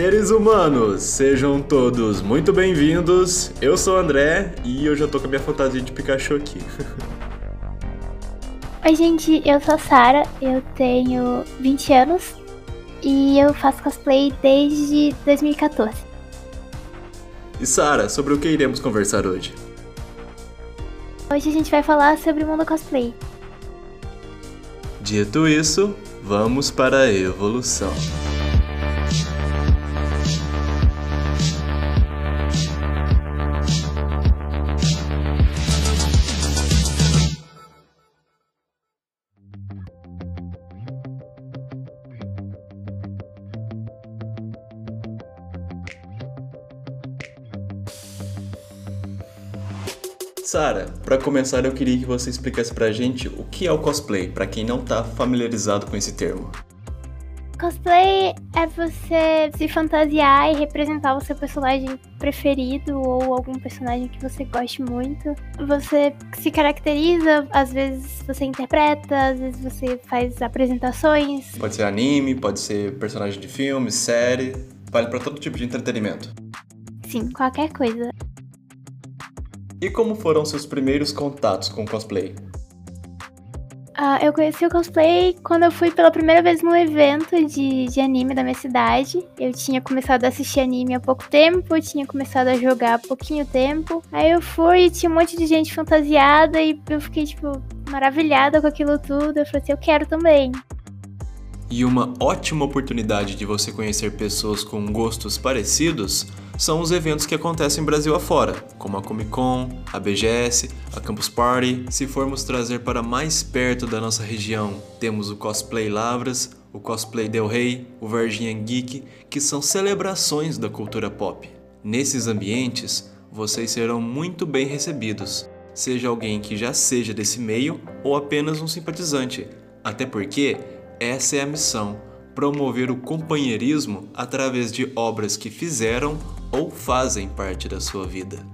Seres humanos, sejam todos muito bem-vindos. Eu sou o André e eu já tô com a minha fantasia de Pikachu aqui. Oi, gente, eu sou a Sara, eu tenho 20 anos e eu faço cosplay desde 2014. E Sara, sobre o que iremos conversar hoje? Hoje a gente vai falar sobre o mundo cosplay. Dito isso, vamos para a evolução. Sara, para começar eu queria que você explicasse pra gente o que é o cosplay, para quem não tá familiarizado com esse termo. Cosplay é você se fantasiar e representar o seu personagem preferido ou algum personagem que você goste muito. Você se caracteriza, às vezes você interpreta, às vezes você faz apresentações. Pode ser anime, pode ser personagem de filme, série, vale para todo tipo de entretenimento. Sim, qualquer coisa. E como foram seus primeiros contatos com cosplay? Ah, eu conheci o cosplay quando eu fui pela primeira vez num evento de, de anime da minha cidade. Eu tinha começado a assistir anime há pouco tempo, tinha começado a jogar há pouquinho tempo. Aí eu fui e tinha um monte de gente fantasiada e eu fiquei, tipo, maravilhada com aquilo tudo. Eu falei assim, eu quero também. E uma ótima oportunidade de você conhecer pessoas com gostos parecidos são os eventos que acontecem Brasil afora, como a Comic Con, a BGS, a Campus Party. Se formos trazer para mais perto da nossa região, temos o Cosplay Lavras, o Cosplay Del Rey, o Varginha Geek, que são celebrações da cultura pop. Nesses ambientes, vocês serão muito bem recebidos, seja alguém que já seja desse meio ou apenas um simpatizante, até porque essa é a missão promover o companheirismo através de obras que fizeram ou fazem parte da sua vida.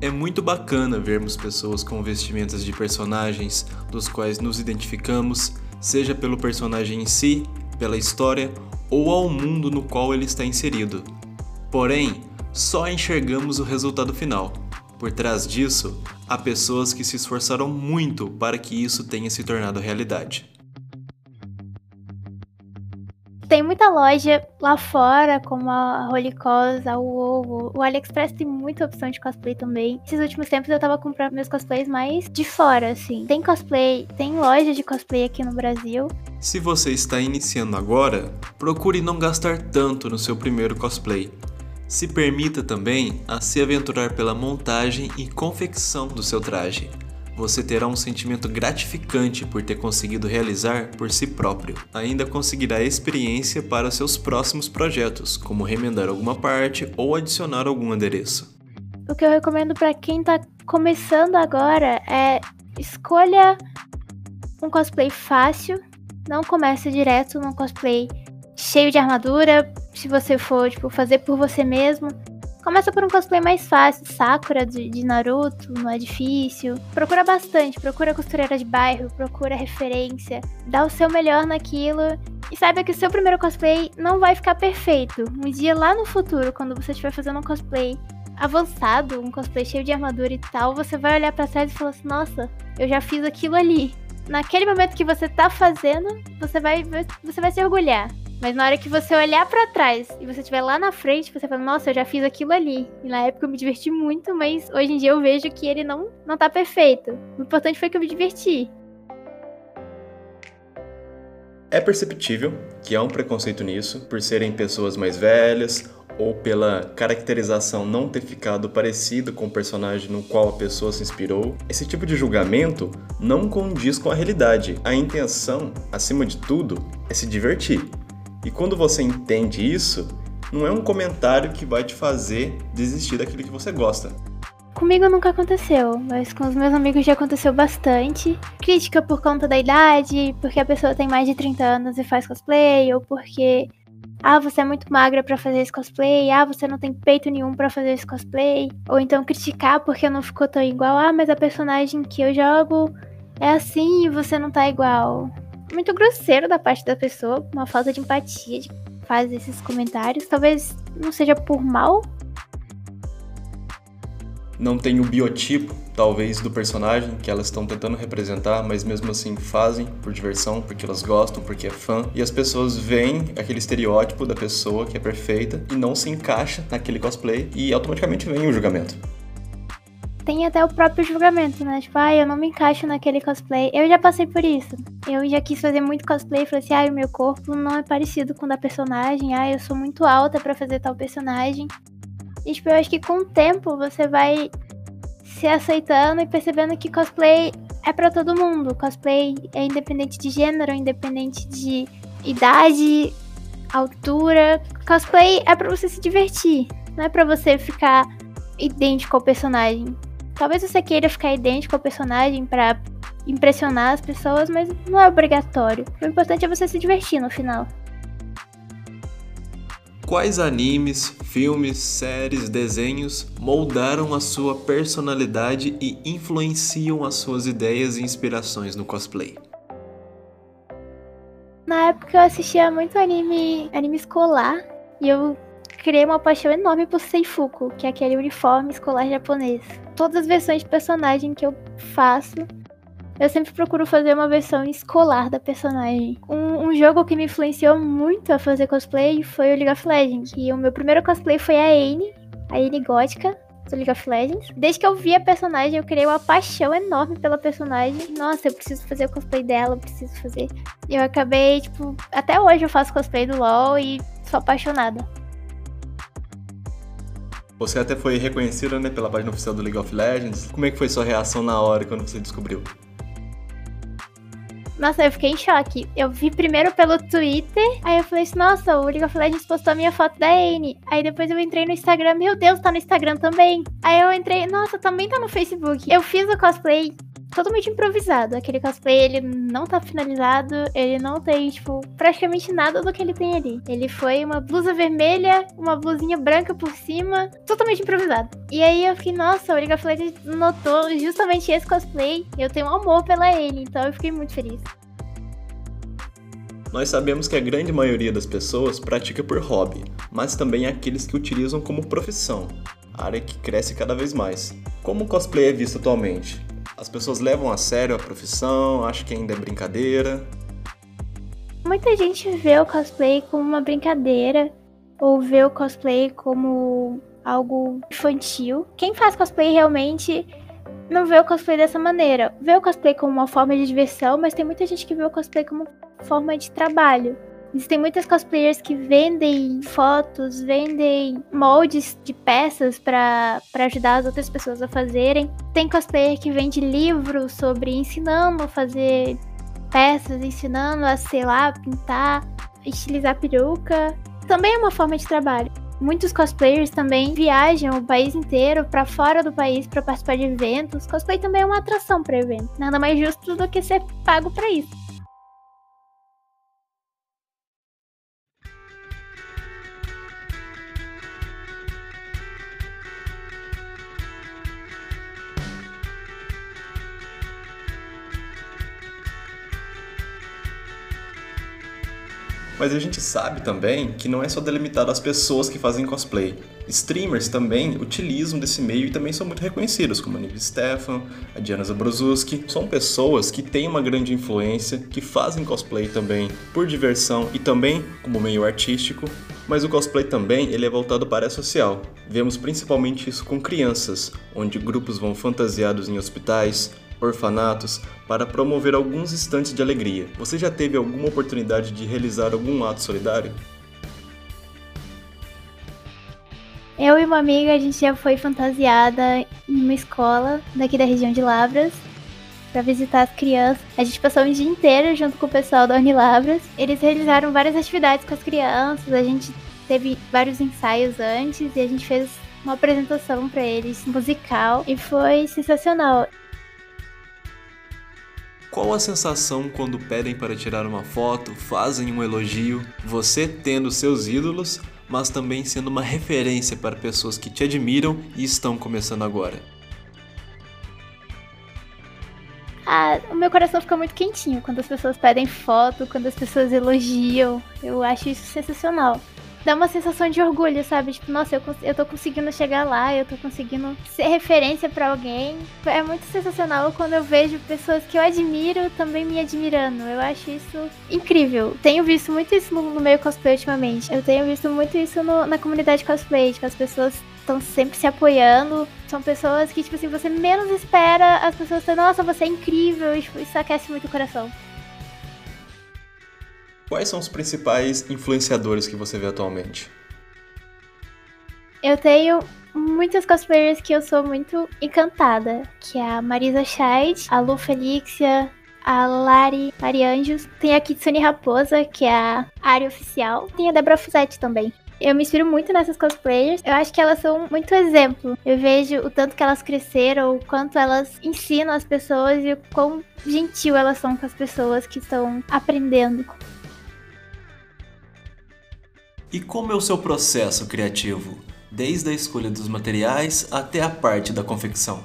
É muito bacana vermos pessoas com vestimentas de personagens dos quais nos identificamos, seja pelo personagem em si, pela história ou ao mundo no qual ele está inserido. Porém, só enxergamos o resultado final. Por trás disso, há pessoas que se esforçaram muito para que isso tenha se tornado realidade. Tem muita loja lá fora, como a Holy Cause, a. O AliExpress tem muita opção de cosplay também. Esses últimos tempos eu tava comprando meus cosplays mais de fora, assim. Tem cosplay, tem loja de cosplay aqui no Brasil. Se você está iniciando agora, procure não gastar tanto no seu primeiro cosplay. Se permita também a se aventurar pela montagem e confecção do seu traje você terá um sentimento gratificante por ter conseguido realizar por si próprio. Ainda conseguirá experiência para seus próximos projetos, como remendar alguma parte ou adicionar algum adereço. O que eu recomendo para quem está começando agora é escolha um cosplay fácil, não comece direto num cosplay cheio de armadura, se você for tipo, fazer por você mesmo, Começa por um cosplay mais fácil, Sakura de, de, Naruto, não é difícil. Procura bastante, procura costureira de bairro, procura referência, dá o seu melhor naquilo e saiba que o seu primeiro cosplay não vai ficar perfeito. Um dia lá no futuro, quando você estiver fazendo um cosplay avançado, um cosplay cheio de armadura e tal, você vai olhar para trás e falar assim: "Nossa, eu já fiz aquilo ali". Naquele momento que você tá fazendo, você vai você vai se orgulhar. Mas na hora que você olhar para trás e você estiver lá na frente, você fala, nossa, eu já fiz aquilo ali. E na época eu me diverti muito, mas hoje em dia eu vejo que ele não, não tá perfeito. O importante foi que eu me diverti. É perceptível que há um preconceito nisso, por serem pessoas mais velhas ou pela caracterização não ter ficado parecido com o personagem no qual a pessoa se inspirou. Esse tipo de julgamento não condiz com a realidade. A intenção, acima de tudo, é se divertir. E quando você entende isso, não é um comentário que vai te fazer desistir daquilo que você gosta. Comigo nunca aconteceu, mas com os meus amigos já aconteceu bastante. Crítica por conta da idade, porque a pessoa tem mais de 30 anos e faz cosplay, ou porque ah, você é muito magra para fazer esse cosplay, ah, você não tem peito nenhum para fazer esse cosplay, ou então criticar porque não ficou tão igual, ah, mas a personagem que eu jogo é assim e você não tá igual muito grosseiro da parte da pessoa, uma falta de empatia, de faz esses comentários. Talvez não seja por mal. Não tem o biotipo, talvez, do personagem que elas estão tentando representar, mas mesmo assim fazem por diversão, porque elas gostam, porque é fã. E as pessoas veem aquele estereótipo da pessoa que é perfeita e não se encaixa naquele cosplay e automaticamente vem o julgamento tem até o próprio julgamento, né? Tipo, ah, eu não me encaixo naquele cosplay. Eu já passei por isso. Eu já quis fazer muito cosplay falei assim, ah, o meu corpo não é parecido com o da personagem. Ah, eu sou muito alta para fazer tal personagem. E, tipo, eu acho que com o tempo você vai se aceitando e percebendo que cosplay é para todo mundo. Cosplay é independente de gênero, independente de idade, altura. Cosplay é para você se divertir, não é para você ficar idêntico ao personagem. Talvez você queira ficar idêntico ao personagem para impressionar as pessoas, mas não é obrigatório. O importante é você se divertir no final. Quais animes, filmes, séries, desenhos moldaram a sua personalidade e influenciam as suas ideias e inspirações no cosplay? Na época eu assistia muito anime, anime escolar e eu criei uma paixão enorme por Seifuku, que é aquele uniforme escolar japonês. Todas as versões de personagem que eu faço, eu sempre procuro fazer uma versão escolar da personagem. Um, um, jogo que me influenciou muito a fazer cosplay foi o League of Legends. E o meu primeiro cosplay foi a Aine, a Aine gótica, do League of Legends. Desde que eu vi a personagem, eu criei uma paixão enorme pela personagem. Nossa, eu preciso fazer o cosplay dela, eu preciso fazer. Eu acabei, tipo, até hoje eu faço cosplay do LoL e sou apaixonada. Você até foi reconhecida né, pela página oficial do League of Legends. Como é que foi sua reação na hora quando você descobriu? Nossa, eu fiquei em choque. Eu vi primeiro pelo Twitter, aí eu falei assim, nossa, o League of Legends postou a minha foto da Anne. Aí depois eu entrei no Instagram, meu Deus, tá no Instagram também. Aí eu entrei, nossa, também tá no Facebook. Eu fiz o cosplay totalmente improvisado. Aquele cosplay, ele não tá finalizado, ele não tem, tipo, praticamente nada do que ele tem ali. Ele foi uma blusa vermelha, uma blusinha branca por cima, totalmente improvisado. E aí eu fiquei, nossa, o League of notou justamente esse cosplay. Eu tenho um amor pela ele, então eu fiquei muito feliz. Nós sabemos que a grande maioria das pessoas pratica por hobby, mas também aqueles que utilizam como profissão, área que cresce cada vez mais. Como o cosplay é visto atualmente? As pessoas levam a sério a profissão, acham que ainda é brincadeira. Muita gente vê o cosplay como uma brincadeira ou vê o cosplay como algo infantil. Quem faz cosplay realmente não vê o cosplay dessa maneira. Vê o cosplay como uma forma de diversão, mas tem muita gente que vê o cosplay como forma de trabalho. Existem muitas cosplayers que vendem fotos, vendem moldes de peças para ajudar as outras pessoas a fazerem. Tem cosplayer que vende livros sobre ensinando a fazer peças, ensinando a, lá, pintar, estilizar peruca. Também é uma forma de trabalho. Muitos cosplayers também viajam o país inteiro para fora do país para participar de eventos. Cosplay também é uma atração para evento. Nada mais justo do que ser pago para isso. Mas a gente sabe também que não é só delimitado às pessoas que fazem cosplay. Streamers também utilizam desse meio e também são muito reconhecidos, como a Nive Stefan, a Diana Zabrozuski. São pessoas que têm uma grande influência, que fazem cosplay também por diversão e também como meio artístico. Mas o cosplay também ele é voltado para a área social. Vemos principalmente isso com crianças, onde grupos vão fantasiados em hospitais, orfanatos para promover alguns instantes de alegria. Você já teve alguma oportunidade de realizar algum ato solidário? Eu e uma amiga, a gente já foi fantasiada em uma escola daqui da região de Lavras para visitar as crianças. A gente passou um dia inteiro junto com o pessoal da Unilabras. Eles realizaram várias atividades com as crianças, a gente teve vários ensaios antes e a gente fez uma apresentação para eles musical e foi sensacional. Qual a sensação quando pedem para tirar uma foto, fazem um elogio, você tendo seus ídolos, mas também sendo uma referência para pessoas que te admiram e estão começando agora? Ah, o meu coração fica muito quentinho quando as pessoas pedem foto, quando as pessoas elogiam. Eu acho isso sensacional dá uma sensação de orgulho, sabe? Tipo, nossa, eu, eu tô conseguindo chegar lá, eu tô conseguindo ser referência para alguém. É muito sensacional quando eu vejo pessoas que eu admiro também me admirando. Eu acho isso incrível. Tenho visto muito isso no, no meio cosplay ultimamente. Eu tenho visto muito isso no, na comunidade cosplay, tipo, as pessoas estão sempre se apoiando. São pessoas que, tipo assim, você menos espera, as pessoas estão, nossa, você é incrível, isso aquece muito o coração. Quais são os principais influenciadores que você vê atualmente? Eu tenho muitas cosplayers que eu sou muito encantada, que é a Marisa Scheid, a Lu Felixia, a Lari Marianjos, tem a Kitsune Raposa, que é a área oficial, tem a Debra Fusetti também. Eu me inspiro muito nessas cosplayers. Eu acho que elas são muito exemplo. Eu vejo o tanto que elas cresceram, o quanto elas ensinam as pessoas e o quão gentil elas são com as pessoas que estão aprendendo. E como é o seu processo criativo, desde a escolha dos materiais até a parte da confecção?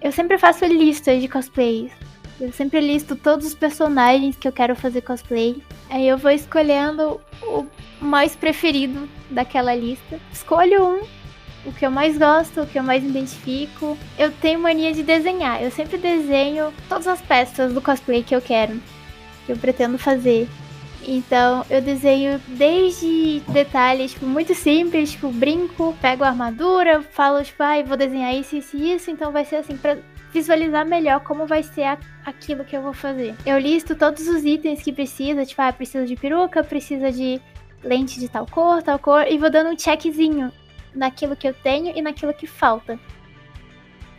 Eu sempre faço listas de cosplays. Eu sempre listo todos os personagens que eu quero fazer cosplay. Aí eu vou escolhendo o mais preferido daquela lista. Escolho um, o que eu mais gosto, o que eu mais identifico. Eu tenho mania de desenhar. Eu sempre desenho todas as peças do cosplay que eu quero, que eu pretendo fazer. Então eu desenho desde detalhes tipo, muito simples, tipo brinco, pego a armadura, falo tipo, ah, vou desenhar isso, isso e isso, então vai ser assim pra visualizar melhor como vai ser a, aquilo que eu vou fazer. Eu listo todos os itens que precisa, tipo, ah, precisa de peruca, precisa de lente de tal cor, tal cor, e vou dando um checkzinho naquilo que eu tenho e naquilo que falta.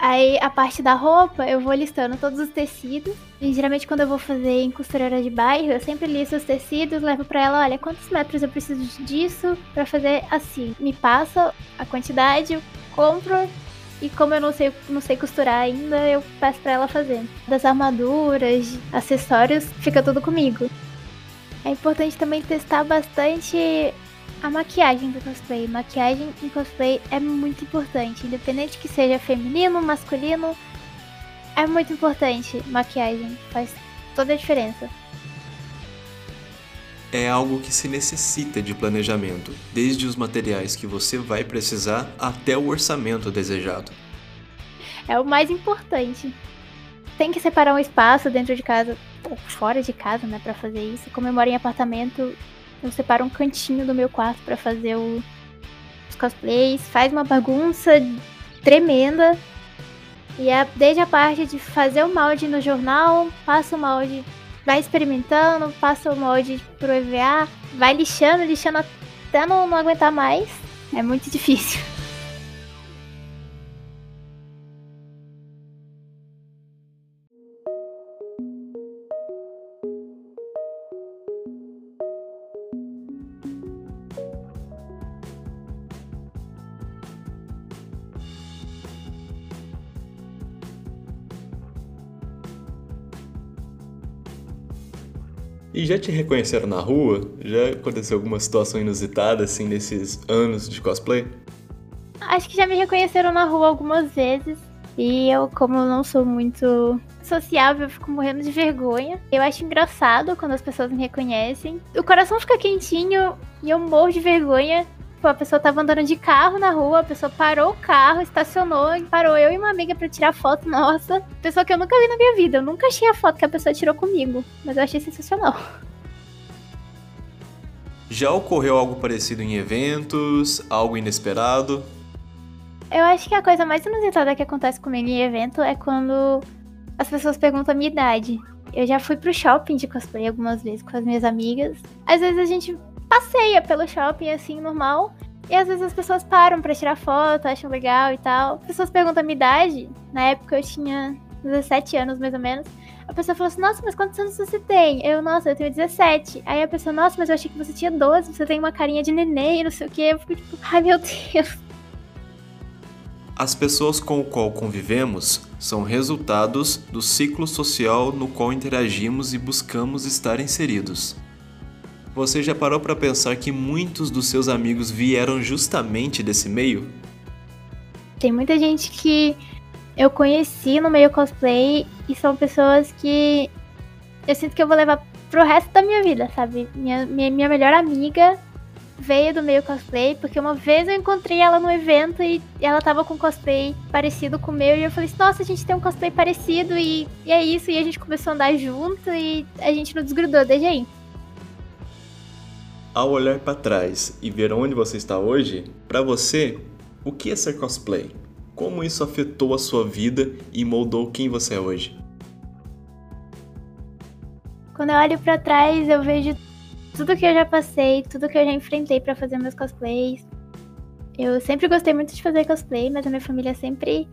Aí a parte da roupa, eu vou listando todos os tecidos. E geralmente quando eu vou fazer em costureira de bairro, eu sempre listo os tecidos, levo para ela, olha, quantos metros eu preciso disso para fazer assim. Me passa a quantidade, compro e como eu não sei, não sei costurar ainda, eu peço para ela fazer. Das armaduras, acessórios, fica tudo comigo. É importante também testar bastante a maquiagem do cosplay. Maquiagem em cosplay é muito importante, independente que seja feminino, masculino, é muito importante. Maquiagem faz toda a diferença. É algo que se necessita de planejamento, desde os materiais que você vai precisar até o orçamento desejado. É o mais importante. Tem que separar um espaço dentro de casa, ou fora de casa, né, para fazer isso. Moro em apartamento, eu separo um cantinho do meu quarto para fazer o, os cosplays. Faz uma bagunça tremenda. E é desde a parte de fazer o molde no jornal, passa o molde, vai experimentando, passa o molde pro EVA, vai lixando, lixando até não, não aguentar mais. É muito difícil. E já te reconheceram na rua? Já aconteceu alguma situação inusitada assim nesses anos de cosplay? Acho que já me reconheceram na rua algumas vezes. E eu, como não sou muito sociável, eu fico morrendo de vergonha. Eu acho engraçado quando as pessoas me reconhecem. O coração fica quentinho e eu morro de vergonha Tipo, a pessoa tava andando de carro na rua, a pessoa parou o carro, estacionou, parou eu e uma amiga para tirar foto nossa. Pessoa que eu nunca vi na minha vida. Eu nunca achei a foto que a pessoa tirou comigo. Mas eu achei sensacional. Já ocorreu algo parecido em eventos? Algo inesperado? Eu acho que a coisa mais inusitada que acontece comigo em evento é quando as pessoas perguntam a minha idade. Eu já fui pro shopping de cosplay algumas vezes com as minhas amigas. Às vezes a gente passeia pelo shopping assim, normal. E às vezes as pessoas param para tirar foto, acham legal e tal. As pessoas perguntam a minha idade. Na época eu tinha 17 anos, mais ou menos. A pessoa falou assim: Nossa, mas quantos anos você tem? Eu, nossa, eu tenho 17. Aí a pessoa, Nossa, mas eu achei que você tinha 12, você tem uma carinha de neném, não sei o quê. Eu fico tipo, ai meu Deus. As pessoas com o qual convivemos são resultados do ciclo social no qual interagimos e buscamos estar inseridos. Você já parou para pensar que muitos dos seus amigos vieram justamente desse meio? Tem muita gente que eu conheci no meio cosplay e são pessoas que eu sinto que eu vou levar pro resto da minha vida, sabe? Minha, minha, minha melhor amiga veio do meio cosplay, porque uma vez eu encontrei ela no evento e ela tava com cosplay parecido com o meu, e eu falei assim, nossa, a gente tem um cosplay parecido, e, e é isso, e a gente começou a andar junto, e a gente não desgrudou desde aí. Ao olhar para trás e ver onde você está hoje, para você, o que é ser cosplay? Como isso afetou a sua vida e moldou quem você é hoje? Quando eu olho para trás, eu vejo tudo que eu já passei, tudo que eu já enfrentei para fazer meus cosplays. Eu sempre gostei muito de fazer cosplay, mas a minha família sempre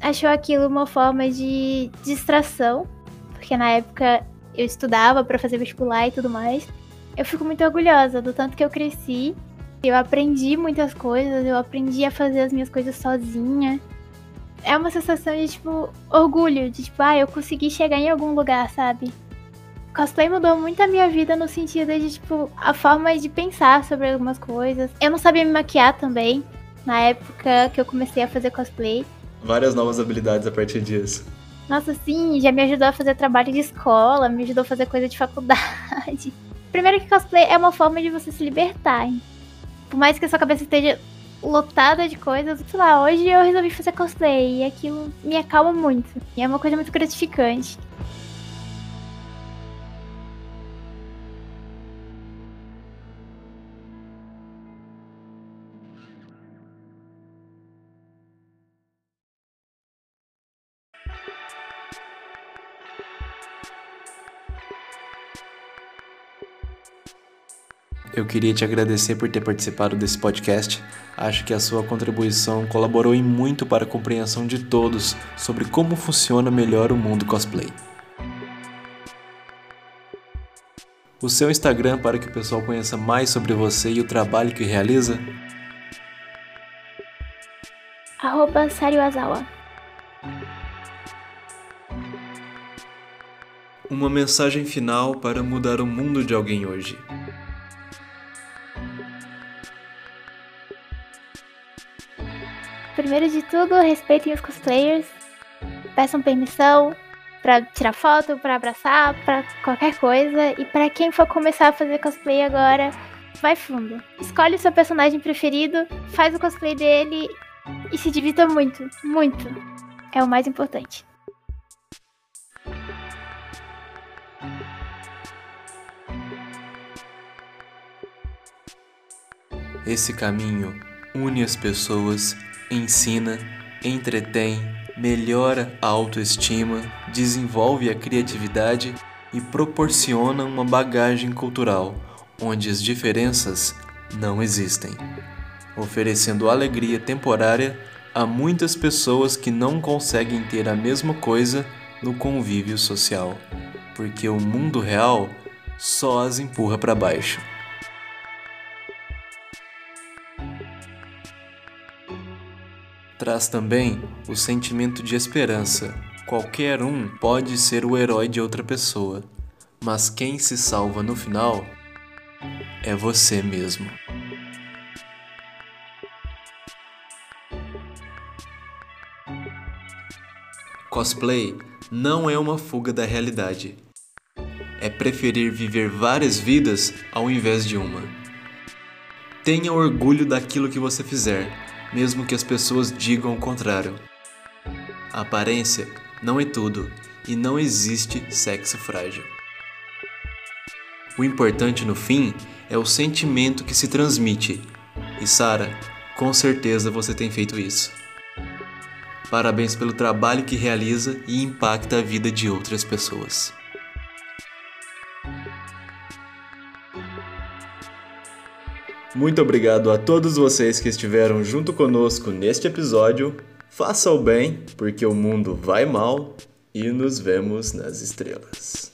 achou aquilo uma forma de distração, porque na época eu estudava para fazer vestibular e tudo mais. Eu fico muito orgulhosa do tanto que eu cresci. Eu aprendi muitas coisas, eu aprendi a fazer as minhas coisas sozinha. É uma sensação de, tipo, orgulho, de, tipo, ah, eu consegui chegar em algum lugar, sabe? Cosplay mudou muito a minha vida no sentido de, tipo, a forma de pensar sobre algumas coisas. Eu não sabia me maquiar também, na época que eu comecei a fazer cosplay. Várias novas habilidades a partir disso. Nossa, sim, já me ajudou a fazer trabalho de escola, me ajudou a fazer coisa de faculdade. Primeiro que cosplay é uma forma de você se libertar. Hein? Por mais que a sua cabeça esteja lotada de coisas, sei lá, hoje eu resolvi fazer cosplay e aquilo me acalma muito. E é uma coisa muito gratificante. Eu queria te agradecer por ter participado desse podcast. Acho que a sua contribuição colaborou em muito para a compreensão de todos sobre como funciona melhor o mundo cosplay. O seu Instagram para que o pessoal conheça mais sobre você e o trabalho que realiza? Arroba. Uma mensagem final para mudar o mundo de alguém hoje. Primeiro de tudo, respeitem os cosplayers. Peçam permissão para tirar foto, para abraçar, para qualquer coisa. E para quem for começar a fazer cosplay agora, vai fundo. Escolhe o seu personagem preferido, faz o cosplay dele e se divirta muito, muito. É o mais importante. Esse caminho une as pessoas ensina, entretém, melhora a autoestima, desenvolve a criatividade e proporciona uma bagagem cultural onde as diferenças não existem, oferecendo alegria temporária a muitas pessoas que não conseguem ter a mesma coisa no convívio social, porque o mundo real só as empurra para baixo. Traz também o sentimento de esperança. Qualquer um pode ser o herói de outra pessoa, mas quem se salva no final é você mesmo. Cosplay não é uma fuga da realidade. É preferir viver várias vidas ao invés de uma. Tenha orgulho daquilo que você fizer mesmo que as pessoas digam o contrário. A aparência não é tudo e não existe sexo frágil. O importante no fim é o sentimento que se transmite. E Sara, com certeza você tem feito isso. Parabéns pelo trabalho que realiza e impacta a vida de outras pessoas. Muito obrigado a todos vocês que estiveram junto conosco neste episódio. Faça o bem, porque o mundo vai mal e nos vemos nas estrelas.